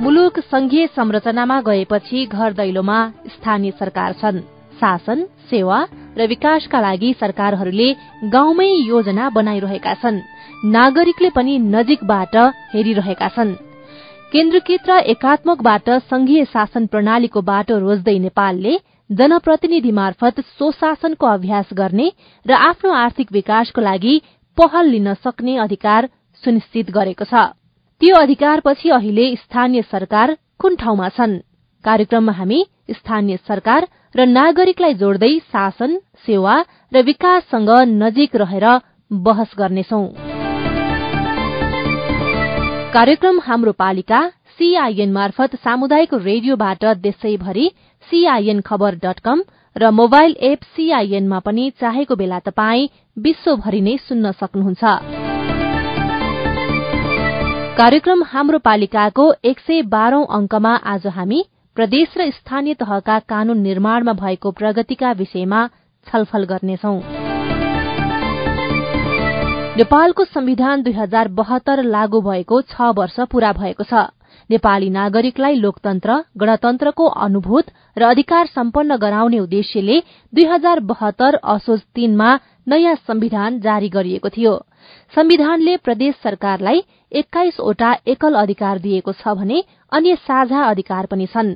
मुलुक संघीय संरचनामा गएपछि घर दैलोमा स्थानीय सरकार छन्। शासन सेवा र विकासका लागि सरकारहरूले गाउँमै योजना बनाइरहेका छन्। नागरिकले पनि नजिकबाट हेरिरहेका छन्। केन्द्रीकृत र एकात्मकबाट संघीय शासन प्रणालीको बाटो रोज्दै नेपालले जनप्रतिनिधि मार्फत स्वशासनको अभ्यास गर्ने र आफ्नो आर्थिक विकासको लागि पहल लिन सक्ने अधिकार सुनिश्चित गरेको छ। त्यो अधिकारपछि अहिले स्थानीय सरकार कुन ठाउँमा छन्? कार्यक्रममा हामी स्थानीय सरकार र नागरिकलाई जोड्दै शासन सेवा र विकाससँग नजिक रहेर बहस गर्नेछौं। कार्यक्रम हाम्रो पालिका सीआईएन मार्फत सामुदायिक रेडियोबाट देशैभरि सीआईएन खबर डट कम र मोबाइल एप सीआईएनमा पनि चाहेको बेला तपाई विश्वभरि नै सुन्न सक्नुहुन्छ। कार्यक्रम हाम्रो पालिकाको एक सय बाह्रौं अंकमा आज हामी प्रदेश र स्थानीय तहका कानून निर्माणमा भएको प्रगतिका विषयमा छलफल गर्नेछौं। नेपालको संविधान दुई हजार बहत्तर लागू भएको छ वर्ष पूरा भएको छ। नेपाली नागरिकलाई लोकतन्त्र गणतन्त्रको अनुभूत र अधिकार सम्पन्न गराउने उद्देश्यले दुई हजार बहत्तर असोज तीनमा नयाँ संविधान जारी गरिएको थियो। संविधानले प्रदेश सरकारलाई एक्काइसवटा एकल अधिकार दिएको छ भने अन्य साझा अधिकार पनि छन्।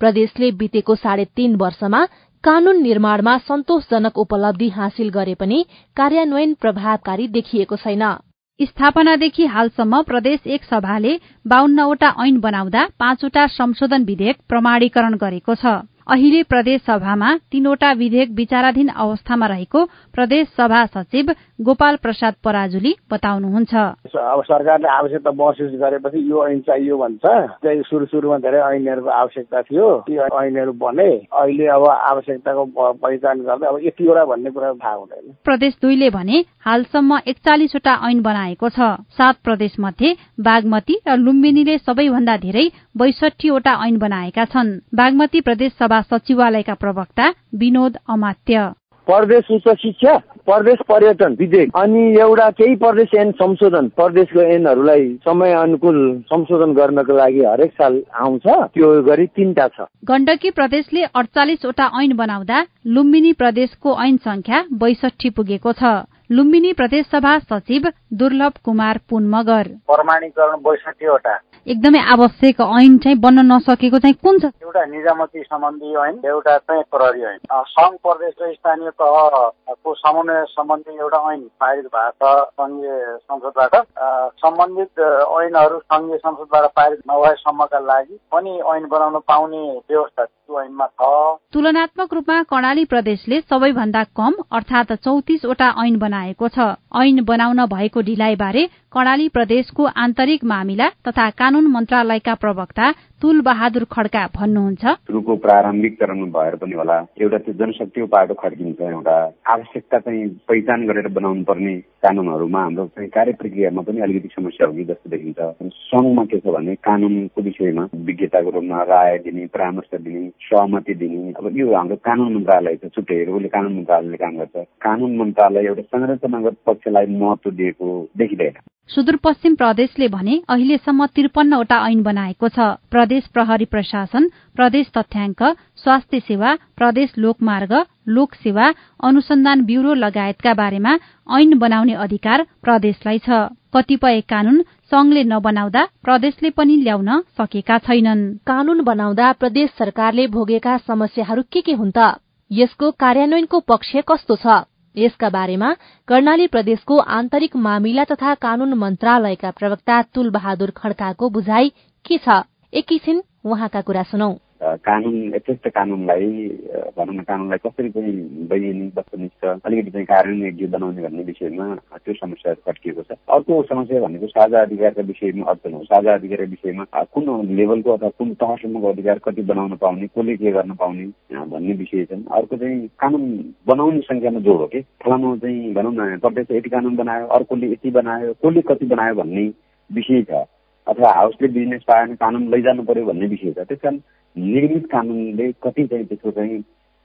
प्रदेशले बितेको साढे तीन वर्षमा कानून निर्माणमा सन्तोषजनक उपलब्धि हासिल गरे पनि कार्यान्वयन प्रभावकारी देखिएको छैन। स्थापनादेखि हालसम्म प्रदेश एक सभाले बाहन्नवटा ऐन बनाउँदा पाँचवटा संशोधन विधेयक प्रमाणीकरण गरेको छ। अहिले प्रदेश सभामा तीनवटा विधेयक विचाराधीन अवस्थामा रहेको प्रदेश सभा सचिव गोपाल प्रसाद पराजुली बताउनुहुन्छ। अब सरकारले आवश्यकता महसुस गरेपछि यो ऐन चाहियो भन्छ। सुरु सुरुमा धेरै ऐनहरूको आवश्यकता थियो। ती ऐनहरू बने। अहिले अब आवश्यकताको पहिचान गर्दै अब यतिवटा भन्ने कुरा थाहा हुँदैन। प्रदेश दुईले भने हालसम्म एकचालिसवटा ऐन बनाएको छ। सात प्रदेश मध्ये बागमती र लुम्बिनीले सबैभन्दा धेरै बैसठीवटा ऐन बनाएका छन्। बागमती प्रदेश सभा सचिवालयका प्रवक्ता विनोद अमात्य। प्रदेश उच्च शिक्षा प्रदेश पर्यटन विधेयक अनि एउटा केही प्रदेश ऐन संशोधन प्रदेशको ऐनहरूलाई समय अनुकूल संशोधन गर्नको लागि हरेक साल आउँछ। त्यो गरी तीनटा छ। गण्डकी प्रदेशले अडचालिसवटा ऐन बनाउँदा लुम्बिनी प्रदेशको ऐन संख्या बैसठी पुगेको छ। लुम्बिनी प्रदेश सभा सचिव दुर्लभ कुमार पुन मगर प्रमाणीकरण बैसठीवटा। एकदमै आवश्यक ऐन चाहिँ बन्न नसकेको चाहिँ कुन छ? एउटा निजामती सम्बन्धी ऐन एउटा चाहिँ प्रहरी ऐन। सङ्घ प्रदेश र स्थानीय तहको समन्वय सम्बन्धी एउटा ऐन पारित भएको छ सङ्घीय संसदबाट। सम्बन्धित ऐनहरू सङ्घीय संसदबाट पारित नभएसम्मका लागि पनि ऐन बनाउन पाउने व्यवस्था ऐनमा छ। तुलनात्मक रूपमा कर्णाली प्रदेशले सबैभन्दा कम अर्थात चौतिसवटा ऐन बनाएको छ। ऐन बनाउन भएको ढिलाइ बारे कर्णाली प्रदेशको आन्तरिक मामिला तथा कानून मन्त्रालयका प्रवक्ता तुल बहादुर खड्का भन्नुहुन्छ। सुरुको प्रारम्भिक चरणमा भएर पनि होला। एउटा त्यो जनशक्तिको पाटो खड्किन्छ एउटा आवश्यकता चाहिँ पहिचान गरेर बनाउनु पर्ने कानूनहरूमा हाम्रो चाहिँ कार्य प्रक्रियामा पनि अलिकति समस्या हुने जस्तो देखिन्छ। सङ्घमा के छ भने कानूनको विषयमा विज्ञताको रूपमा राय दिने परामर्श दिने सहमति दिने अब यो हाम्रो कानून मन्त्रालय छ छुट्टैहरू उसले कानून मन्त्रालयले काम गर्छ। कानून मन्त्रालय एउटा संरचनागत पक्षलाई महत्व दिएको देखिँदैन। सुदूरपश्चिम प्रदेशले भने अहिलेसम्म त्रिपन्नवटा ऐन बनाएको छ। प्रदेश प्रहरी प्रशासन प्रदेश तथ्याङ्क स्वास्थ्य सेवा प्रदेश लोकमार्ग लोक सेवा अनुसन्धान ब्यूरो लगायतका बारेमा ऐन बनाउने अधिकार प्रदेशलाई छ। कतिपय कानून संघले नबनाउँदा प्रदेशले पनि ल्याउन सकेका छैनन्। कानून बनाउँदा प्रदेश सरकारले भोगेका समस्याहरू के के हुन् त? यसको कार्यान्वयनको पक्ष कस्तो छ? यसका बारेमा कर्णाली प्रदेशको आन्तरिक मामिला तथा कानून मन्त्रालयका प्रवक्ता तुल बहादुर खड्काको बुझाइ के छ? एकैछिन उहाँका कुरा सुनौ। कानुन यथेष्ट कानुनलाई भनौँ न कानुनलाई कसरी चाहिँ वैज्ञानिक वस्तुनिष्ठ अलिकति चाहिँ कार्यान्वयन योग्य बनाउने भन्ने विषयमा त्यो समस्या खट्किएको छ। अर्को समस्या भनेको साझा अधिकारका विषयमा अर्थन हो। साझा अधिकारका विषयमा कुन लेभलको अथवा कुन तहसम्मको अधिकार कति बनाउन पाउने कसले के गर्न पाउने भन्ने विषय छन्। अर्को चाहिँ कानुन बनाउने संख्यामा जोड हो कि? फलानु चाहिँ भनौँ न प्रदेश यति कानुन बनायो अर्कोले यति बनायो कसले कति बनायो भन्ने विषय छ। अथवा हाउसले बिजनेस पाएन कानुन लैजानु पर्यो भन्ने विषय छ। त्यस कारण निर्मित कानुनले कति चाहिँ त्यसको चाहिँ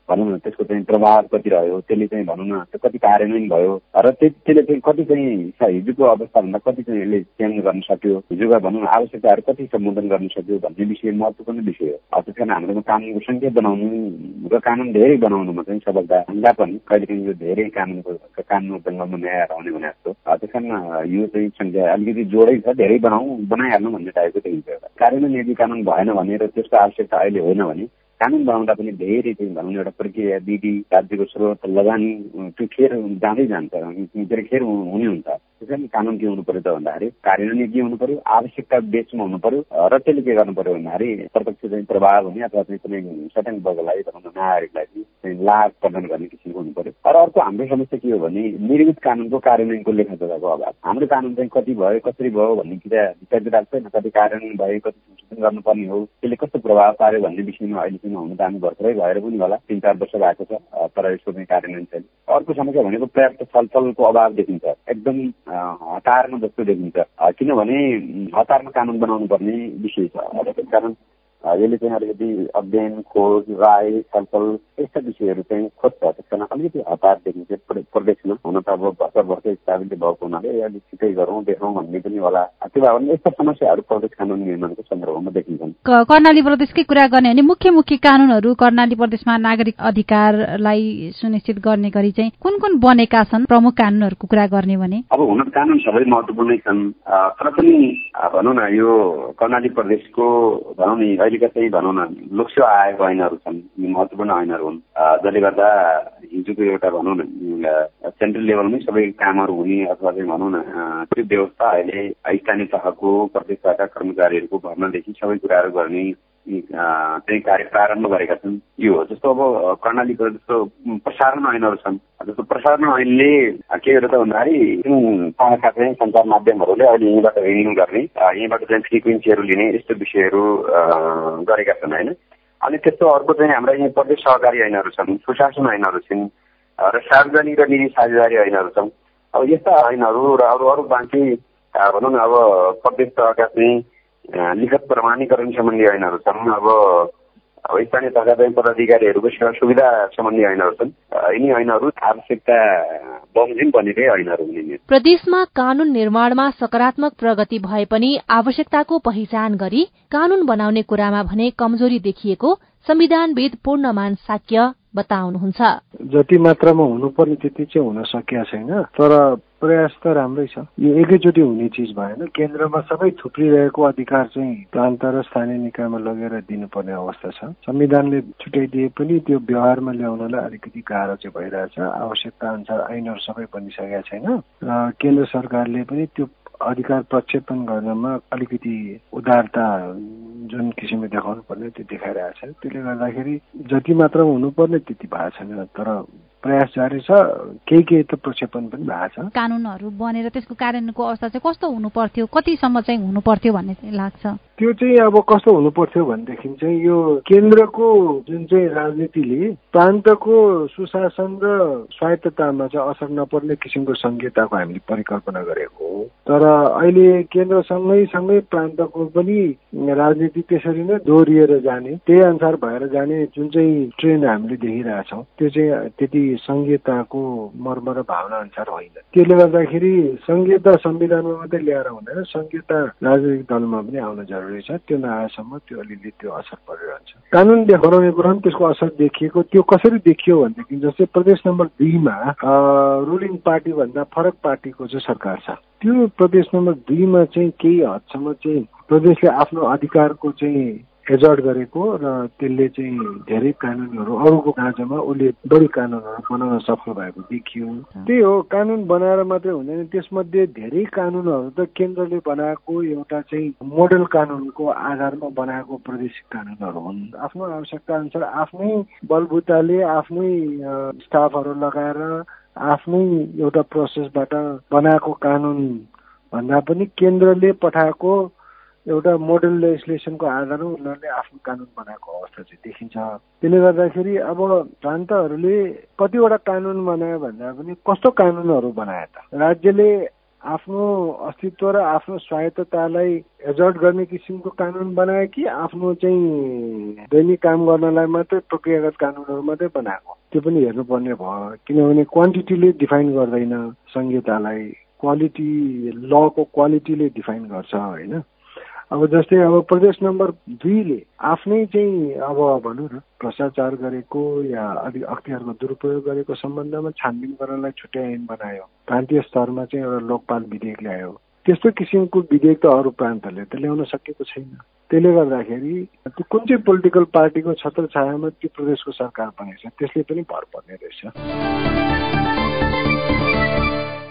भनौँ न त्यसको चाहिँ प्रभाव कति रह्यो त्यसले चाहिँ भनौँ न त्यो कति कार्यान्वयन भयो र त्यसले चाहिँ कति चाहिँ हिजोको अवस्थाभन्दा कति चाहिँ यसले चेन्ज गर्न सक्यो हिजोका भनौँ न आवश्यकताहरू कति सम्बोधन गर्न सक्यो भन्ने विषय महत्त्वपूर्ण विषय हो। त्यस कारण हाम्रोमा कानुनको सङ्ख्या बनाउनु र कानुन धेरै बनाउनुमा चाहिँ सफलता भन्दा पनि कहिलेकाहीँ यो धेरै कानुनको कानुन जङ्गलमा न्याय आउने भने जस्तो। त्यस कारण यो चाहिँ सङ्ख्या अलिकति जोडै छ धेरै बनाऊ बनाइहाल्नु भन्ने टाइपको देखिन्छ कार्यान्वयन यदि कानुन भएन भने र त्यसको आवश्यकता अहिले होइन भने कानुन बनाउँदा पनि धेरै चाहिँ भनौँ एउटा प्रक्रिया विधि राज्यको स्रोत लगानी त्यो खेर जाँदै जान्छ के खेर हुने हुन्छ। त्यस कारण कानुन के हुनु पर्यो त भन्दाखेरि कार्यान्वयन के हुनु पर्यो आवश्यकता बेचमा हुनु पर्यो र त्यसले के गर्नु पर्यो भन्दाखेरि प्रत्यक्ष चाहिँ प्रभाव हुने अथवा चाहिँ कुनै सटन वर्गलाई भनौँ नागरिकलाई चाहिँ लाभ प्रदान गर्ने किसिमको हुनु पर्यो र अर्को हाम्रो समस्या के हो भने निर्मित कानुनको कार्यान्वयनको लेखाजोखाको अभाव। हाम्रो कानुन चाहिँ कति भयो कसरी भयो भन्ने कुरा विचार छैन कति कार्यान्वयन भयो कति संशोधन गर्नुपर्ने हो त्यसले कस्तो प्रभाव पार्यो भन्ने विषयमा अहिलेसम्म हुनु त हामी भर्खरै भएर पनि होला तिन चार वर्ष भएको छ तर यसको चाहिँ कार्यान्वयन छैन। अर्को समस्या भनेको पर्याप्त छलफलको अभाव देखिन्छ। एकदम हतारमा जस्तो देखिन्छ। किनभने हतारमा कानुन बनाउनु पर्ने विषय छ। कारण यसले चाहिँ अलिकति अध्ययन खोज राय छलफल यस्ता विषयहरू चाहिँ खोज्छ त्यस कारण अलिकति हतार देखिन्छ प्रदेशमा हुन त अब भर्खर भर्खर स्थापित भएको हुनाले अलिक छिटै गरौँ देखौँ भन्ने पनि होला त्यो भयो भने यस्ता समस्याहरू प्रदेश कानुन निर्माणको सन्दर्भमा देखिन्छन् कर्णाली प्रदेशकै कुरा गर्ने भने मुख्य मुख्य कानुनहरू कर्णाली प्रदेशमा नागरिक अधिकारलाई सुनिश्चित गर्ने गरी चाहिँ कुन कुन बनेका छन् प्रमुख कानुनहरूको कुरा गर्ने भने अब हुन कानुन सबै महत्वपूर्णै छन् तर पनि भनौँ न यो कर्णाली प्रदेशको भनौँ नि अहिलेका चाहिँ भनौँ न लोकसेवा आयोगको ऐनहरू छन् महत्त्वपूर्ण ऐनहरू हुन्। जसले गर्दा हिजोको एउटा भनौँ न सेन्ट्रल लेभलमै सबै कामहरू हुने अथवा चाहिँ भनौँ न त्यो व्यवस्था अहिले स्थानीय तहको प्रदेशबाट कर्मचारीहरूको भर्नादेखि सबै कुराहरू गर्ने चाहिँ कार्य प्रारम्भ गरेका छन् यो हो जस्तो अब कर्णालीको जस्तो प्रसारण ऐनहरू छन् जस्तो प्रसारण ऐनले के गर्छ त भन्दाखेरि तहका चाहिँ सञ्चार माध्यमहरूले अहिले यहीँबाट रिन्यू गर्ने यहीँबाट चाहिँ फ्रिक्वेन्सीहरू लिने यस्तो विषयहरू गरेका छन् होइन अनि त्यस्तो अर्को चाहिँ हाम्रा यहाँ प्रदेश सहकारी ऐनहरू छन् सुशासन ऐनहरू छन् र सार्वजनिक र निजी साझेदारी ऐनहरू छन् अब यस्ता ऐनहरू र अरू अरू बाँकी भनौँ न अब प्रदेश तहका चाहिँ लिखत प्रमाणीकरण सम्बन्धी ऐनहरू छन्। अब अब स्थानीय तहका बैंक पदाधिकारीहरूको सेवा सुविधा सम्बन्धी ऐनहरू छन्। यिनी ऐनहरू आवश्यकता बमोजिम बनेकै ऐनहरू हुने प्रदेशमा कानून निर्माणमा सकारात्मक प्रगति भए पनि आवश्यकताको पहिचान गरी कानून बनाउने कुरामा भने कमजोरी देखिएको संविधानविद पूर्णमान साक्य बताउनुहुन्छ। जति मात्रामा हुनुपर्ने त्यति चाहिँ हुन सकिया छैन तर प्रयास त राम्रै छ। यो एकैचोटि हुने चिज भएन केन्द्रमा सबै थुप्रिरहेको अधिकार चाहिँ प्रान्त र स्थानीय निकायमा लगेर दिनुपर्ने अवस्था छ। संविधानले छुट्याइदिए पनि त्यो व्यवहारमा ल्याउनलाई अलिकति गाह्रो चाहिँ भइरहेछ। आवश्यकता अनुसार ऐनहरू सबै बनिसकेका छैन। र केन्द्र सरकारले पनि त्यो अधिकार प्रक्षेपण गर्नमा अलिकति उदारता जुन किसिमले देखाउनु पर्ने त्यो देखाइरहेछ त्यसले गर्दाखेरि जति मात्रामा हुनुपर्ने त्यति भएको छैन। तर प्रयास जारी छ। केही केही त प्रक्षेपण पनि भएको छ। कानुनहरू बनेर त्यसको कार्यान्वयनको अवस्था चाहिँ कस्तो हुनु पर्थ्यो कतिसम्म चाहिँ हुनु पर्थ्यो भन्ने लाग्छ। त्यो चाहिँ अब कस्तो हुनु पर्थ्यो भनेदेखि चाहिँ यो केन्द्रको जुन चाहिँ राजनीतिले प्रान्तको सुशासन र स्वायत्ततामा चाहिँ असर नपर्ने किसिमको संहिताको हामीले परिकल्पना गरेको हो। तर अहिले केन्द्रसँगै सँगै प्रान्तको पनि राजनीति त्यसरी नै दोहोरिएर जाने त्यही अनुसार भएर जाने जुन चाहिँ ट्रेन्ड हामीले देखिरहेछौँ त्यो चाहिँ त्यति संहिताको मर्म र भावना अनुसार होइन। त्यसले गर्दाखेरि संहिता संविधानमा मात्रै ल्याएर हुँदैन संहिता राजनैतिक दलमा पनि आउन जरुरी छ। त्यो नआएसम्म त्यो अलिअलि त्यो असर परिरहन्छ। कानुन देखाउने कुरा पनि त्यसको असर देखिएको त्यो कसरी देखियो भनेदेखि जस्तै प्रदेश नम्बर दुईमा रुलिङ पार्टी भन्दा फरक पार्टीको चाहिँ सरकार छ त्यो प्रदेश नम्बर दुईमा चाहिँ केही हदसम्म चाहिँ प्रदेशले आफ्नो अधिकारको चाहिँ एजर्ट गरेको र त्यसले चाहिँ धेरै कानुनहरू अरूको खाँचामा उसले बढी कानुनहरू बनाउन सफल भएको देखियो। त्यही हो कानुन बनाएर मात्रै हुँदैन त्यसमध्ये धेरै कानुनहरू त केन्द्रले बनाएको एउटा चाहिँ मोडल कानुनको आधारमा बनाएको प्रादेशिक कानुनहरू हुन्। आफ्नो आवश्यकता अनुसार आफ्नै बलबुताले आफ्नै स्टाफहरू लगाएर आफ्नै एउटा प्रोसेसबाट बनाएको कानुन भन्दा पनि केन्द्रले पठाएको एउटा मोडल लेजिस्लेसनको आधारमा उनीहरूले आफ्नो कानुन बनाएको अवस्था चाहिँ देखिन्छ। त्यसले गर्दाखेरि अब प्रान्तहरूले कतिवटा कानुन बनायो भन्दा पनि कस्तो कानुनहरू बनाए त? राज्यले आफ्नो अस्तित्व र आफ्नो स्वायत्ततालाई एजर्ट गर्ने किसिमको कानुन बनायो कि आफ्नो चाहिँ दैनिक काम गर्नलाई मात्रै प्रक्रियागत कानुनहरू मात्रै बनाएको? त्यो पनि हेर्नुपर्ने भयो। किनभने क्वान्टिटीले डिफाइन गर्दैन संहितालाई क्वालिटी लको क्वालिटीले डिफाइन गर्छ होइन? अब जस्तै अब प्रदेश नम्बर दुईले आफ्नै चाहिँ अब भनौँ न भ्रष्टाचार गरेको या अधिक अख्तियारको दुरुपयोग गरेको सम्बन्धमा छानबिन गर्नलाई छुट्टै ऐन बनायो। प्रान्तीय स्तरमा चाहिँ एउटा लोकपाल विधेयक ल्यायो। त्यस्तो किसिमको विधेयक त अरू प्रान्तले त ल्याउन सकेको छैन। त्यसले गर्दाखेरि त्यो कुन चाहिँ पोलिटिकल पार्टीको छत्र छायामा त्यो प्रदेशको सरकार बनेको छ त्यसले पनि भर पर्ने रहेछ।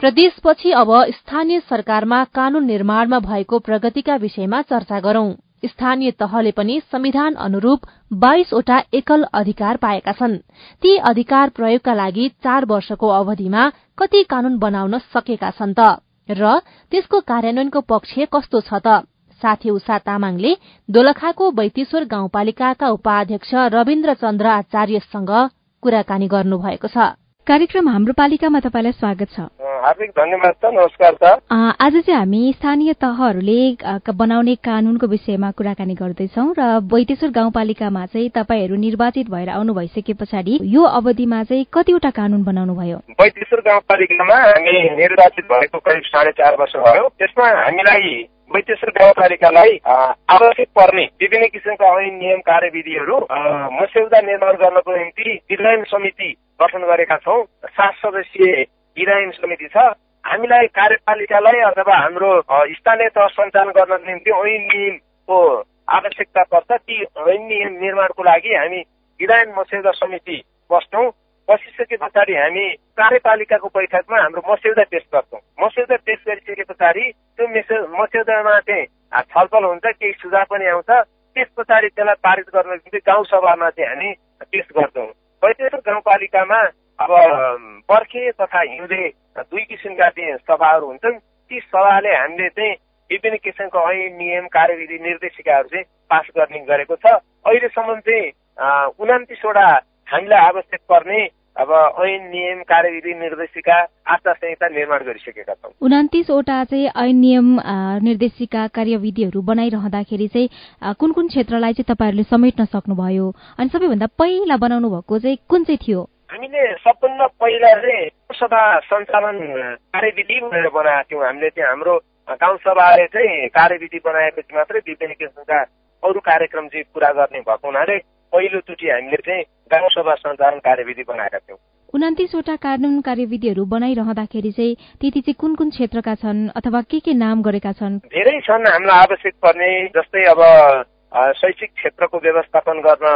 प्रदेशपछि अब स्थानीय सरकारमा कानून निर्माणमा भएको प्रगतिका विषयमा चर्चा गरौं। स्थानीय तहले पनि संविधान अनुरूप बाइसवटा एकल अधिकार पाएका छन्। ती अधिकार प्रयोगका लागि चार वर्षको अवधिमा कति कानून बनाउन सकेका छन् त? र त्यसको कार्यान्वयनको पक्ष कस्तो छ त? साथी उषा तामाङले दोलखाको बैतेश्वर गाउँपालिकाका उपाध्यक्ष रविन्द्र चन्द्र आचार्यसँग कुराकानी गर्नुभएको छ। कार्यक्रम हाम्रो पालिकामा तपाईँलाई स्वागत छ। हार्दिक धन्यवाद छ नमस्कार छ आज चाहिँ हामी स्थानीय तहहरूले बनाउने कानूनको विषयमा कुराकानी गर्दैछौ र बैतेश्वर गाउँपालिकामा चाहिँ तपाईँहरू निर्वाचित भएर आउनु भइसके पछाडि यो अवधिमा चाहिँ कतिवटा कानून बनाउनु भयो बैतेश्वर गाउँपालिकामा हामी निर्वाचित भएको करिब साढे चार वर्ष भयो। त्यसमा हामीलाई बैतेश्वर गाउँपालिकालाई आवश्यक पर्ने विभिन्न किसिमका ऐन नियम कार्यविधिहरू मस्यौदा निर्माण गर्नको निम्ति विधायन समिति गठन गरेका छौँ। सात सदस्यीय विधायन समिति छ। हामीलाई कार्यपालिकालाई अथवा हाम्रो स्थानीय तह सञ्चालन गर्नको निम्ति ऐन नियमको आवश्यकता पर्छ। ती ऐन नियम निर्माणको लागि हामी विधायन मस्यौदा समिति बस्छौँ। बसिसके पछाडि हामी कार्यपालिकाको बैठकमा हाम्रो मस्यौदा पेश गर्छौँ। मस्यौदा पेश गरिसके पछाडि त्यो मस्यौदामा चाहिँ छलफल हुन्छ केही सुझाव पनि आउँछ। त्यस पछाडि त्यसलाई पारित गर्नको निम्ति गाउँ सभामा चाहिँ हामी पेश गर्छौँ। बैतेश्वर गाउँपालिकामा अब पर्खे तथा हिउँदे दुई किसिमका चाहिँ सभाहरू हुन्छन्। ती सभाले हामीले चाहिँ विभिन्न किसिमको ऐन नियम कार्यविधि निर्देशिकाहरू चाहिँ पास गर्ने गरेको छ। अहिलेसम्म चाहिँ उनातिसवटा हामीलाई आवश्यक पर्ने अब ऐन नियम कार्यविधि निर्देशिका आचार संहिता निर्माण गरिसकेका छौँ। उनातिसवटा चाहिँ ऐन नियम निर्देशिका कार्यविधिहरू बनाइरहँदाखेरि चाहिँ कुन कुन क्षेत्रलाई चाहिँ तपाईँहरूले समेट्न सक्नुभयो? अनि सबैभन्दा पहिला बनाउनु भएको चाहिँ कुन चाहिँ थियो? हामीले सबभन्दा पहिला चाहिँ सभा सञ्चालन कार्यविधि भनेर बनाएको थियौँ। हामीले चाहिँ हाम्रो गाउँसभाले चाहिँ कार्यविधि बनाएपछि मात्रै विभिन्न किसिमका अरू कार्यक्रम चाहिँ पुरा गर्ने भएको हुनाले पहिलोचोटि हामीले चाहिँ गाउँसभा सञ्चालन कार्यविधि बनाएका थियौँ। उनातिसवटा कानुन कार्यविधिहरू बनाइरहँदाखेरि चाहिँ त्यति चाहिँ कुन कुन क्षेत्रका छन् अथवा के के नाम गरेका छन्? धेरै छन् हामीलाई आवश्यक पर्ने जस्तै अब शैक्षिक क्षेत्रको व्यवस्थापन गर्न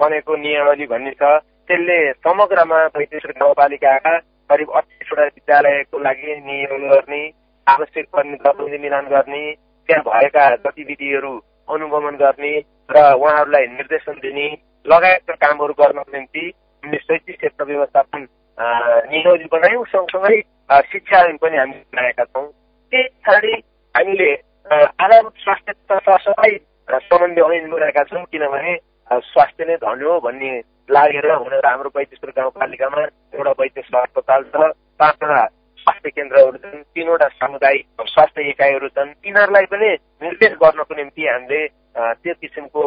बनेको नियमावली भन्ने छ। त्यसले समग्रमा बैतेश्वर गाउँपालिकाका करिब अठाइसवटा विद्यालयको लागि नियम गर्ने आवश्यक पर्ने दरबन्दी मिलान गर्ने त्यहाँ भएका गतिविधिहरू अनुगमन गर्ने र उहाँहरूलाई निर्देशन दिने लगायतका कामहरू गर्नको निम्ति हामीले शैक्षिक क्षेत्र व्यवस्थापन नियमावली बनायौँ सँगसँगै शिक्षा पनि हामीले बनाएका छौँ त्यस पछाडि हामीले आधारभूत स्वास्थ्य तथा सरसफाइ सम्बन्धी ऐन बनाएका छौँ किनभने स्वास्थ्य नै धन हो भन्ने लागेर हुन त हाम्रो वैदेश्वर गाउँपालिकामा एउटा वैद्य अस्पताल छ पाँचवटा स्वास्थ्य केन्द्रहरू छन् तिनवटा सामुदायिक स्वास्थ्य इकाइहरू छन् तिनीहरूलाई पनि निर्देश गर्नको निम्ति हामीले त्यो किसिमको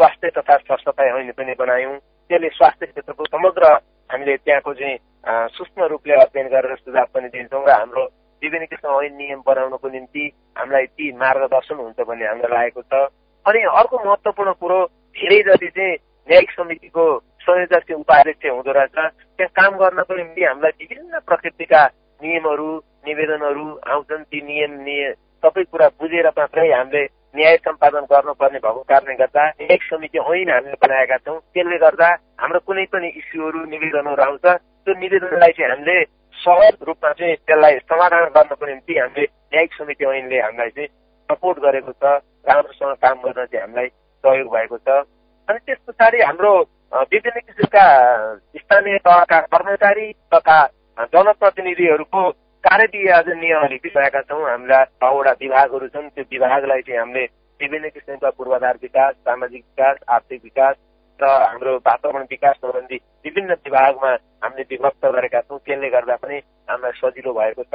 स्वास्थ्य तथा सरसफाइ ऐन पनि बनायौँ। त्यसले स्वास्थ्य क्षेत्रको समग्र हामीले त्यहाँको चाहिँ सूक्ष्म रूपले अध्ययन गरेर सुझाव पनि दिन्छौँ र हाम्रो विभिन्न किसिमको ऐन नियम बनाउनको निम्ति हामीलाई ती मार्गदर्शन हुन्छ भन्ने हामीलाई लागेको छ। अनि अर्को महत्त्वपूर्ण कुरो धेरै जति चाहिँ न्यायिक समितिको संयोजक चाहिँ उपाध्यक्ष हुँदो रहेछ त्यहाँ काम गर्नको निम्ति हामीलाई विभिन्न प्रकृतिका नियमहरू निवेदनहरू आउँछन्। ती नियम सबै कुरा बुझेर मात्रै हामीले न्याय सम्पादन गर्नुपर्ने भएको कारणले गर्दा एक समिति ऐन हामीले बनाएका छौँ। त्यसले गर्दा हाम्रो कुनै पनि इस्युहरू निवेदनहरू आउँछ त्यो निवेदनलाई चाहिँ हामीले सहज रूपमा चाहिँ त्यसलाई समाधान गर्नको निम्ति हामीले न्यायिक समिति ऐनले हामीलाई चाहिँ सपोर्ट गरेको छ। राम्रोसँग काम गर्न चाहिँ हामीलाई सहयोग भएको छ। अनि त्यस पछाडि हाम्रो विभिन्न किसिमका स्थानीय तहका कर्मचारी तथा जनप्रतिनिधिहरूको कार्यविभाजन नियमहरू भएका छौँ। हाम्रा छवटा विभागहरू छन्। त्यो विभागलाई चाहिँ हामीले विभिन्न किसिमका पूर्वाधार विकास सामाजिक विकास आर्थिक विकास र हाम्रो वातावरण विकास सम्बन्धी विभिन्न विभागमा हामीले विभक्त गरेका छौँ। त्यसले गर्दा पनि हामीलाई सजिलो भएको छ।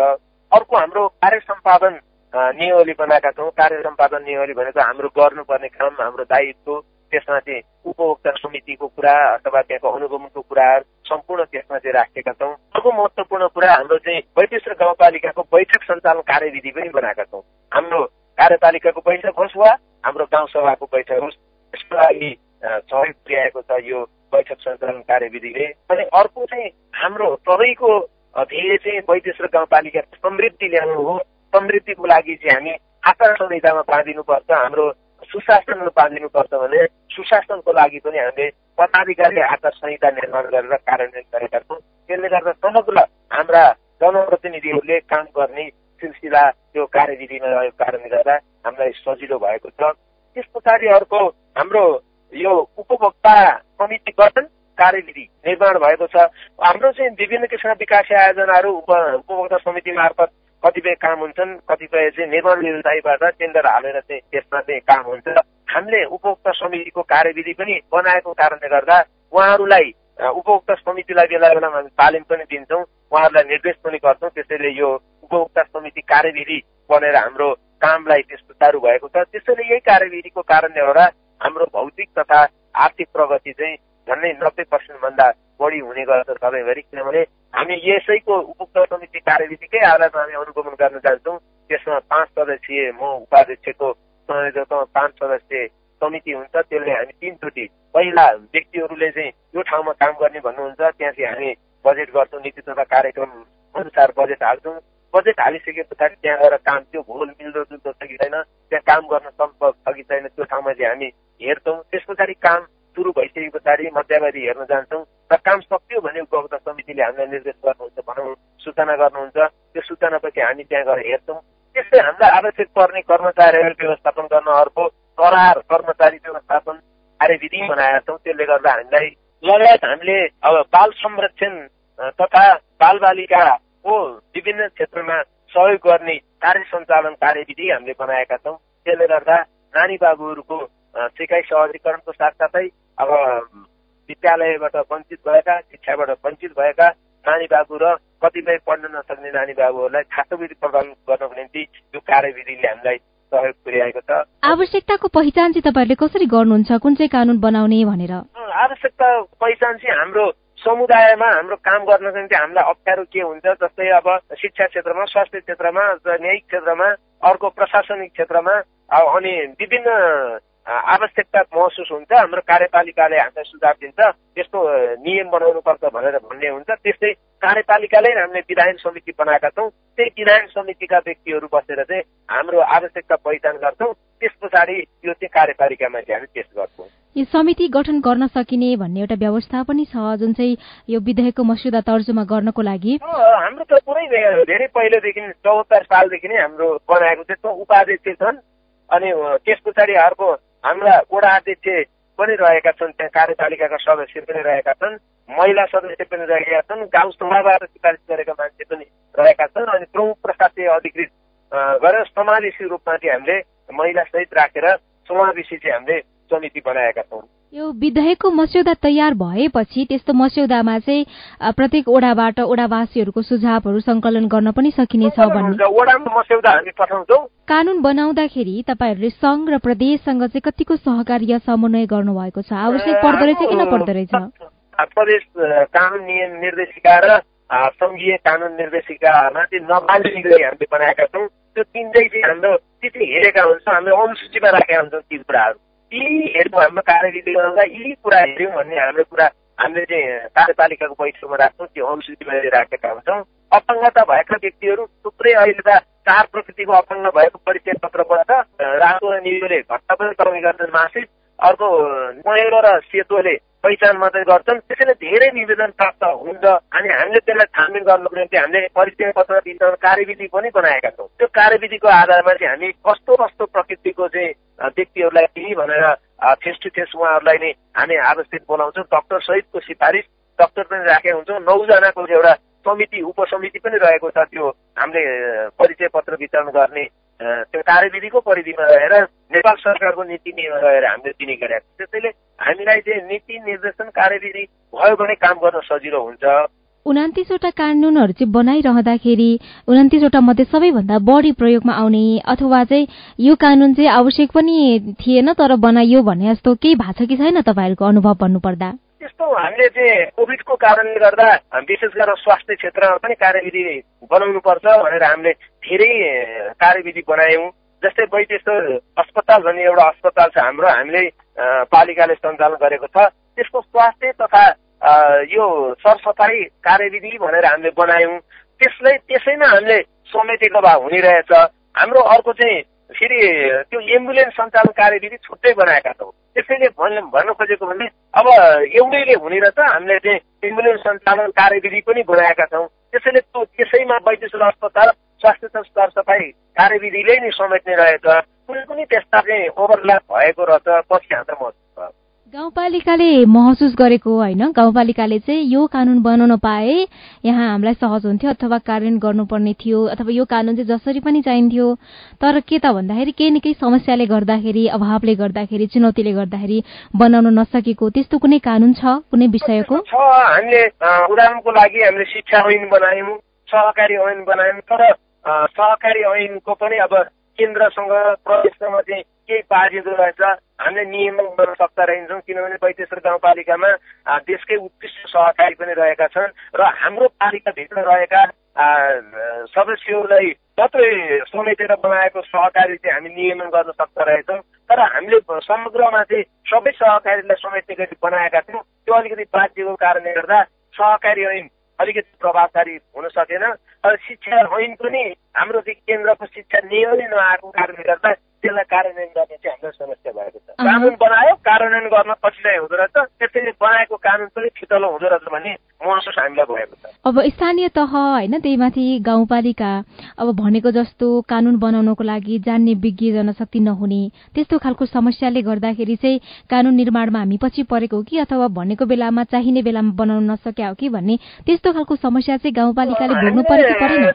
अर्को हाम्रो कार्य सम्पादन नियमले बनाएका छौँ। कार्य सम्पादन नियमले भनेको हाम्रो गर्नुपर्ने काम हाम्रो दायित्व त्यसमा चाहिँ उपभोक्ता समितिको कुरा अथवा त्यहाँको अनुगमनको कुराहरू सम्पूर्ण त्यसमा चाहिँ राखेका छौँ। अर्को महत्त्वपूर्ण कुरा हाम्रो चाहिँ बैतेश्वर गाउँपालिकाको बैठक सञ्चालन कार्यविधि पनि बनाएका छौँ। हाम्रो कार्यपालिकाको बैठक होस् वा हाम्रो गाउँसभाको बैठक होस् त्यसको लागि सहयोग पुर्याएको छ यो बैठक सञ्चालन कार्यविधिले। अनि अर्को चाहिँ हाम्रो सबैको ध्येय चाहिँ बैतेश्वर गाउँपालिका समृद्धि ल्याउनु हो समृद्धिको लागि चाहिँ हामी आचार संहितामा बाँधिनुपर्छ। हाम्रो सुशासनमा बाँधिनुपर्छ भने सुशासनको लागि पनि हामीले पदाधिकारी आचार संहिता निर्माण गरेर कार्यान्वयन गरेका छौँ। त्यसले गर्दा समग्र हाम्रा जनप्रतिनिधिहरूले काम गर्ने सिलसिला त्यो कार्यविधिमा रहेको कारणले गर्दा हामीलाई सजिलो भएको छ। त्यस पछाडि अर्को हाम्रो यो उपभोक्ता समिति गठन कार्यविधि निर्माण भएको छ। हाम्रो चाहिँ विभिन्न किसिमका विकास आयोजनाहरू उप उपभोक्ता समिति मार्फत कतिपय काम हुन्छन् कतिपय चाहिँ निर्माण व्यवसायीबाट टेन्डर हालेर चाहिँ त्यसमा चाहिँ काम हुन्छ। हामीले उपभोक्ता समितिको कार्यविधि पनि बनाएको कारणले गर्दा उहाँहरूलाई उपभोक्ता समितिलाई बेला बेलामा हामी तालिम पनि दिन्छौँ उहाँहरूलाई निर्देश पनि गर्छौँ। त्यसैले यो उपभोक्ता समिति कार्यविधि बनेर हाम्रो कामलाई त्यस सुचारू भएको छ। त्यसैले यही कार्यविधिको कारणले गर्दा हाम्रो भौतिक तथा आर्थिक प्रगति चाहिँ झन्डै नब्बे पर्सेन्टभन्दा बढी हुने गर्छ सधैँभरि किनभने हामी यसैको उपभोक्ता समिति कार्यविधिकै आधारमा हामी अनुगमन गर्न जान्छौँ। त्यसमा पाँच सदस्यीय म उपाध्यक्षको संयोजकमा पाँच सदस्य समिति हुन्छ। त्यसले हामी तिनचोटि पहिला व्यक्तिहरूले चाहिँ यो ठाउँमा काम गर्ने भन्नुहुन्छ। त्यहाँ चाहिँ हामी बजेट गर्छौँ नीति तथा कार्यक्रम अनुसार बजेट हाल्छौँ। बजेट हालिसके पछाडि त्यहाँ गएर काम त्यो भूगोल मिल्दो जुल्दो छ कि छैन त्यहाँ काम गर्न सम्भव छ कि छैन त्यो ठाउँमा चाहिँ हामी हेर्छौँ। त्यस पछाडि काम सुरु भइसके पछाडि मध्यावधि हेर्न जान्छौँ। र काम सक्यो भने उपभोक्ता समितिले हामीलाई निर्देश गर्नुहुन्छ भनौँ सूचना गर्नुहुन्छ। त्यो सूचनापछि हामी त्यहाँ गएर हेर्छौँ। त्यस्तै हामीलाई आवश्यक पर्ने कर्मचारीहरू व्यवस्थापन गर्न अर्को करार कर्मचारी व्यवस्थापन कार्यविधि बनाएका छौँ। त्यसले गर्दा हामीलाई लगायत हामीले अब बाल संरक्षण तथा बाल बालिकाको विभिन्न क्षेत्रमा सहयोग गर्ने कार्य सञ्चालन कार्यविधि हामीले बनाएका छौँ। त्यसले गर्दा नानी बाबुहरूको सिकाइ सहजीकरणको साथसाथै अब विद्यालयबाट वञ्चित भएका शिक्षाबाट वञ्चित भएका नानी बाबु र कतिपय पढ्न नसक्ने नानी बाबुहरूलाई छात्रवृत्ति प्रदान गर्नको निम्ति यो कार्यविधिले हामीलाई सहयोग पुर्याएको छ। आवश्यकताको पहिचान चाहिँ तपाईँहरूले कसरी गर्नुहुन्छ? कुन चाहिँ कानुन बनाउने भनेर? आवश्यकता पहिचान चाहिँ हाम्रो समुदायमा हाम्रो काम गर्नको निम्ति हामीलाई अप्ठ्यारो के हुन्छ जस्तै अब शिक्षा क्षेत्रमा स्वास्थ्य क्षेत्रमा न्यायिक क्षेत्रमा अर्को प्रशासनिक क्षेत्रमा अनि विभिन्न आवश्यकता महसुस हुन्छ हाम्रो कार्यपालिकाले हामीलाई सुझाव दिन्छ। त्यस्तो नियम बनाउनु पर्छ भनेर भन्ने हुन्छ। त्यस्तै कार्यपालिकाले हामीले विधायन समिति बनाएका छौँ। त्यही विधायन समितिका व्यक्तिहरू बसेर चाहिँ हाम्रो आवश्यकता पहिचान गर्छौँ। त्यस पछाडि यो चाहिँ कार्यपालिकामा चाहिँ हामी पेस गर्छौँ। यो समिति गठन गर्न सकिने भन्ने एउटा व्यवस्था पनि छ जुन चाहिँ यो विधेयकको मस्यौदा तर्जुमा गर्नको लागि। हाम्रो त पुरै धेरै पहिलेदेखि चौहत्तर सालदेखि नै हाम्रो बनाएको त्यस्तो उपाध्यक्ष छन्। अनि त्यस पछाडि अर्को हाम्रा वडा अध्यक्ष पनि रहेका छन् त्यहाँ कार्यपालिकाका सदस्य पनि रहेका छन् महिला सदस्य पनि रहेका छन् गाउँ सभाबाट सिफारिस गरेका मान्छे पनि रहेका छन् अनि प्रमुख प्रशासकीय अधिकृत गरेर समावेशी रूपमा चाहिँ हामीले महिला सहित राखेर समावेशी चाहिँ हामीले समिति बनाएका छौँ। यो विधेयकको मस्यौदा तयार भएपछि त्यस्तो मस्यौदामा चाहिँ प्रत्येक ओडाबाट ओडावासीहरूको सुझावहरू संकलन गर्न पनि सकिनेछ पठाउँछौँ। कानून बनाउँदाखेरि तपाईँहरूले संघ र प्रदेशसँग चाहिँ कतिको सहकार्य समन्वय गर्नुभएको छ? आवश्यक पर्दो रहेछ कि नपर्दो रहेछ? प्रदेश कानून नियम निर्देशिका र सङ्घीय कानून निर्देशिकामा चाहिँ नबालिने गरी हामीले बनाएका छौँ। त्यो तिनटै चाहिँ हाम्रो त्यति हेरेका हुन्छौँ। हामीले अनुसूचीमा राखेका हुन्छौँ ती कुराहरू। यी हेर्नु हाम्रो कार्यविधि गर्दा यी कुरा हेऱ्यौँ भन्ने हाम्रो कुरा हामीले चाहिँ कार्यपालिकाको बैठकमा राख्छौँ त्यो अनुसूचीमा राखेका हुन्छौँ। अपाङ्गता भएका व्यक्तिहरू थुप्रै अहिले त चार प्रकृतिको अपाङ्ग भएको परिचय पत्रबाट रातो र निलोले घट्टा पनि कमी गर्छन् मासिक। अर्को महेलो र सेतोले पहिचान मात्रै गर्छन्। त्यसैले धेरै निवेदन प्राप्त हुन्छ अनि हामीले त्यसलाई छानबिन गर्नको निम्ति हामीले परिचय पत्र वितरण कार्यविधि पनि बनाएका छौँ। त्यो कार्यविधिको आधारमा चाहिँ हामी कस्तो कस्तो प्रकृतिको चाहिँ व्यक्तिहरूलाई केही भनेर फेस टु फेस उहाँहरूलाई नै हामी आवश्यक बोलाउँछौँ डक्टर सहितको सिफारिस डक्टर पनि राखेका हुन्छौँ। नौजनाको एउटा समिति उपसमिति पनि रहेको छ। त्यो हामीले परिचय पत्र वितरण गर्ने त्यो कार्यविधिको परिधिमा रहेर नेपाल सरकारको नीति नियममा रहेर हामीले दिने गरेका छौँ। त्यसैले हामीलाई चाहिँ नीति निर्देशन कार्यविधि भयो भने काम गर्न सजिलो हुन्छ। उनातिसवटा कानूनहरू चाहिँ बनाइरहँदाखेरि उनातिसवटा मध्ये सबैभन्दा बढी प्रयोगमा आउने अथवा चाहिँ यो कानून चाहिँ आवश्यक पनि थिएन तर बनाइयो भने जस्तो केही भएको छ कि छैन तपाईँहरूको अनुभव भन्नुपर्दा? त्यस्तो हामीले चाहिँ कोभिडको कारणले गर्दा विशेष गरेर स्वास्थ्य क्षेत्रमा पनि कार्यविधि बनाउनु पर्छ भनेर हामीले धेरै कार्यविधि बनायौँ। जस्तै वैद्येश्वर अस्पताल भन्ने एउटा अस्पताल छ हाम्रो हामीले पालिकाले सञ्चालन गरेको छ। त्यसको स्वास्थ्य तथा यो सरसफाइ कार्यविधि भनेर हामीले बनायौँ। त्यसलाई त्यसैमा हामीले समेटेको भए हुने रहेछ हाम्रो अर्को चाहिँ फेरि त्यो एम्बुलेन्स सञ्चालन कार्यविधि छुट्टै बनाएका छौँ। त्यसैले भन्न खोजेको भने अब एउटैले हुने रहेछ हामीले चाहिँ एम्बुलेन्स सञ्चालन कार्यविधि पनि बनाएका छौँ। त्यसैले त्यो त्यसैमा वैद्यशील अस्पताल स्वास्थ्य तथा सरसफाइ कार्यविधिले नै समेट्ने रहेछ। कुनै पनि त्यस्ता चाहिँ ओभरल्याप भएको रहेछ पछि हाल्दा महसुस गाउँपालिकाले महसुस गरेको होइन। गाउँपालिकाले चाहिँ यो कानुन बनाउन पाए यहाँ हामीलाई सहज हुन्थ्यो अथवा कार्यान्वयन गर्नुपर्ने थियो अथवा यो कानुन चाहिँ जसरी पनि चाहिन्थ्यो। तर के त भन्दाखेरि केही न केही समस्याले गर्दाखेरि अभावले गर्दाखेरि चुनौतीले गर्दाखेरि बनाउन नसकेको त्यस्तो कुनै कानुन छ कुनै विषयको? छ हामीले उदाहरणको लागि हामीले शिक्षा ऐन बनायौँ सहकारी ऐन बनायौँ तर सहकारी ऐनको पनि अब केन्द्रसँग प्रदेशसँग चाहिँ केही बाजिँदो रहेछ। हामीले नियमन गर्न सक्दा रहन्छौँ किनभने वैदेश्वर गाउँपालिकामा देशकै उत्कृष्ट सहकारी पनि रहेका छन् र हाम्रो पालिकाभित्र रहेका सदस्यहरूलाई मात्रै समेटेर बनाएको सहकारी चाहिँ हामी नियमन गर्न सक्दो रहेछौँ। तर हामीले समग्रमा चाहिँ सबै सहकारीलाई समेट्ने गरी बनाएका थियौँ। त्यो अलिकति बाध्यको कारणले गर्दा सहकारी ऐन अलिकति प्रभावकारी हुन सकेन। शिक्षा ऐन पनि हाम्रो चाहिँ केन्द्रको शिक्षा नियमले नआएको कारणले गर्दा त्यसलाई कार्यान्वयन गर्ने चाहिँ हाम्रो समस्या भएको छ। कानुन बनायो कार्यान्वयन गर्न कठिनाइ हुँदो रहेछ त्यसैले बनाएको कानुन पनि फितलो हुँदो रहेछ भन्ने महसुस हामीलाई भएको छ। अब स्थानीय तह होइन त्यही माथि गाउँपालिका अब भनेको जस्तो कानुन बनाउनको लागि जान्ने विज्ञ जनशक्ति नहुने त्यस्तो खालको समस्याले गर्दाखेरि चाहिँ कानुन निर्माणमा हामी पछि परेको कि अथवा भनेको बेलामा चाहिने बेलामा बनाउन नसक्या हो कि भन्ने त्यस्तो खालको समस्या चाहिँ गाउँपालिकाले भोग्नु पऱ्यो कि परेन।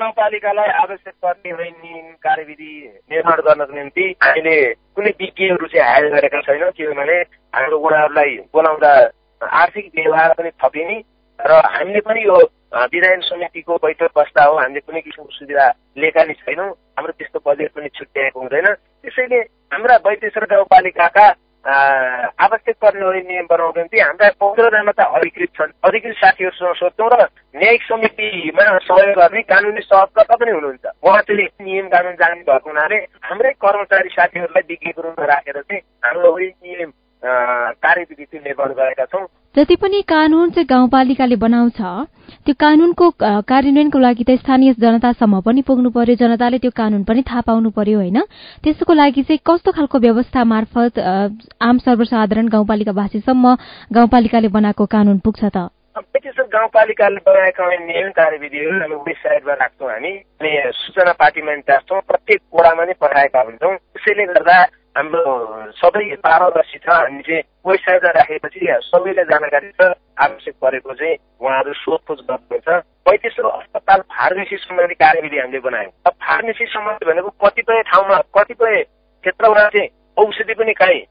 गाउँपालिकालाई आवश्यक पर्ने नियम कार्यविधि निर्माण गर्नको निम्ति हामीले कुनै विज्ञहरू चाहिँ हायर गरेका छैनौँ किनभने हाम्रो उहाँहरूलाई बोलाउँदा आर्थिक व्यवहार पनि थपिने र हामीले पनि यो विधायन समितिको बैठक बस्दा हो हामीले कुनै किसिमको सुविधा लिएका नै छैनौँ। हाम्रो त्यस्तो बजेट पनि छुट्याएको हुँदैन। त्यसैले हाम्रा वैदेश्वर गाउँपालिकाका आवश्यक पर्ने नियम बनाउनु निम्ति हाम्रा पन्ध्रजना त अधिकृत छन् अधिकृत साथीहरूसँग सोध्छौँ र न्यायिक समितिमा सहयोग गर्ने कानुनी सहकर्ता पनि हुनुहुन्छ उहाँ चाहिँ नियम कानुन जान्ने भएको हुनाले हाम्रै कर्मचारी साथीहरूलाई विज्ञको रूपमा राखेर चाहिँ हाम्रो नियम कार्यविधि चाहिँ निर्माण गरेका छौँ। जति पनि कानून चाहिँ गाउँपालिकाले बनाउँछ त्यो कानूनको कार्यान्वयनको लागि त स्थानीय जनतासम्म पनि पुग्नु पर्यो जनताले त्यो कानून पनि थाहा पाउनु पर्यो होइन? त्यसको लागि चाहिँ कस्तो खालको व्यवस्था मार्फत आम सर्वसाधारण गाउँपालिकावासीसम्म गाउँपालिकाले बनाएको कानून पुग्छ त? गाउँपालिकाले बनाएका नियम कार्यविधिहरू हामी वेबसाइटमा राख्छौँ हामी। अनि सूचना पार्टीमा राख्छौँ प्रत्येक कोडामा नै पठाएका हुन्छौँ। त्यसैले गर्दा हाम्रो सबै पारदर्शी छ हामी चाहिँ वेबसाइटमा राखेपछि सबैलाई जानकारी छ आवश्यक परेको चाहिँ उहाँहरू सोधखोज गर्नुहुन्छ वैदेश्वर अस्पताल फार्मेसी सम्बन्धी कार्यविधि हामीले बनायौँ। फार्मेसी सम्बन्धी भनेको कतिपय ठाउँमा कतिपय क्षेत्रमा चाहिँ औषधि पनि काहीँ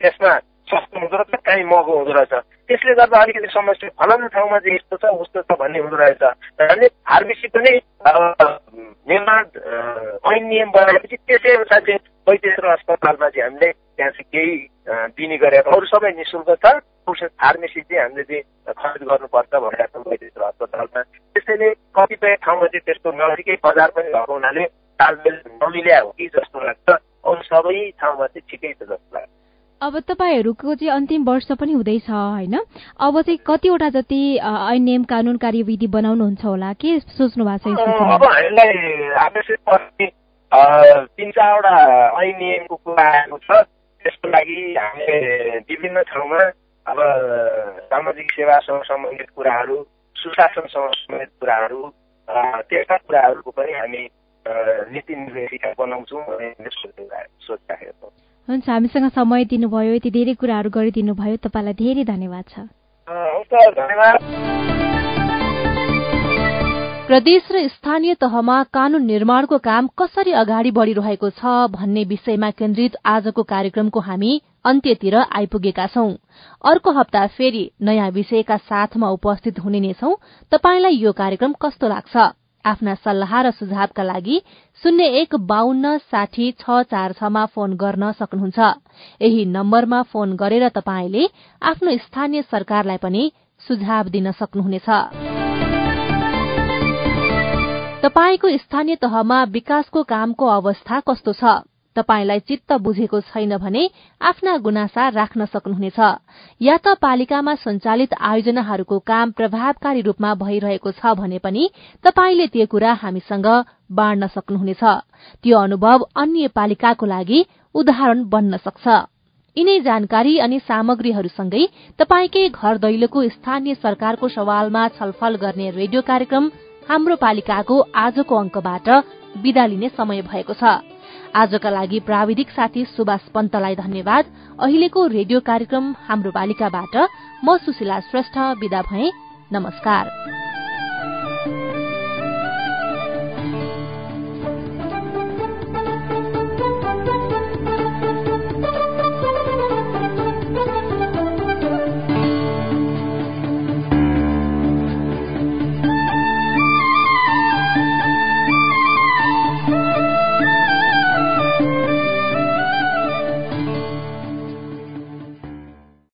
त्यसमा सस्तो हुँदो रहेछ काहीँ महँगो हुँदो रहेछ। त्यसले गर्दा अलिकति समस्या फलानु ठाउँमा चाहिँ यस्तो छ उस्तो छ भन्ने हुँदो रहेछ। हामीले फार्मेसी पनि निर्माण ऐन नियम बनाएपछि त्यसै अनुसार चाहिँ वैद्येश्वर अस्पतालमा चाहिँ हामीले त्यहाँ चाहिँ केही दिने गरेको अरू सबै नि शुल्क छ फार्मेसी चाहिँ हामीले चाहिँ खरिद गर्नुपर्छ भनेर छ वैद्येश्वर अस्पतालमा। त्यसैले कतिपय ठाउँमा चाहिँ त्यस्तो नजिकै बजार पनि भएको हुनाले तालमेल नमिल्या हो कि जस्तो लाग्छ। अरू सबै ठाउँमा चाहिँ ठिकै छ जस्तो लाग्छ। अब तपाईँहरूको चाहिँ अन्तिम वर्ष पनि हुँदैछ होइन? अब चाहिँ कतिवटा जति ऐन नियम कानुन कार्यविधि बनाउनुहुन्छ होला के सोच्नु भएको छ अब हामीलाई तिन चारवटा ऐन नियमको कुरा आएको छ। त्यसको लागि हामीले विभिन्न ठाउँमा अब सामाजिक सेवासँग सम्बन्धित कुराहरू सुशासनसँग सम्बन्धित कुराहरू त्यस्ता कुराहरूको पनि हामी नीति निर्देशिका बनाउँछौँ सोचिराखेको छौँ। हुन्छ हामीसँग समय दिनुभयो यति धेरै कुराहरू गरिदिनु भयो तपाईँलाई धेरै धन्यवाद छ। हुन्छ धन्यवाद। प्रदेश र स्थानीय तहमा कानून निर्माणको काम कसरी अगाडि बढ़िरहेको छ भन्ने विषयमा केन्द्रित आजको कार्यक्रमको हामी अन्त्यतिर आइपुगेका छौं। अर्को हप्ता फेरि नयाँ विषयका साथमा उपस्थित हुने नै छौं। तपाईंलाई यो कार्यक्रम कस्तो लाग्छ? आफ्ना सल्लाह र सुझावका लागि शून्य एक बान्न साठी छ चार छमा फोन गर्न सक्नुहुन्छ। यही नम्बरमा फोन गरेर तपाईँले आफ्नो स्थानीय सरकारलाई पनि सुझाव दिन सक्नुहुनेछ। तपाईँको स्थानीय तहमा विकासको कामको अवस्था कस्तो छ? तपाईँलाई चित्त बुझेको छैन भने आफ्ना गुनासा राख्न सक्नुहुनेछ। या त पालिकामा सञ्चालित आयोजनाहरूको काम प्रभावकारी रूपमा भइरहेको छ भने पनि तपाईँले त्यो कुरा हामीसँग बाँड्न सक्नुहुनेछ। त्यो अनुभव अन्य पालिकाको लागि उदाहरण बन्न सक्छ। यिनै जानकारी अनि सामग्रीहरूसँगै तपाईँकै घर दैलोको स्थानीय सरकारको सवालमा छलफल गर्ने रेडियो कार्यक्रम हाम्रो पालिकाको आजको अंकबाट विदा लिने समय भएको छ। आजका लागि प्राविधिक साथी सुभाष पन्तलाई धन्यवाद। अहिलेको रेडियो कार्यक्रम हाम्रो पालिकाबाट म सुशीला श्रेष्ठ विदा भए। नमस्कार।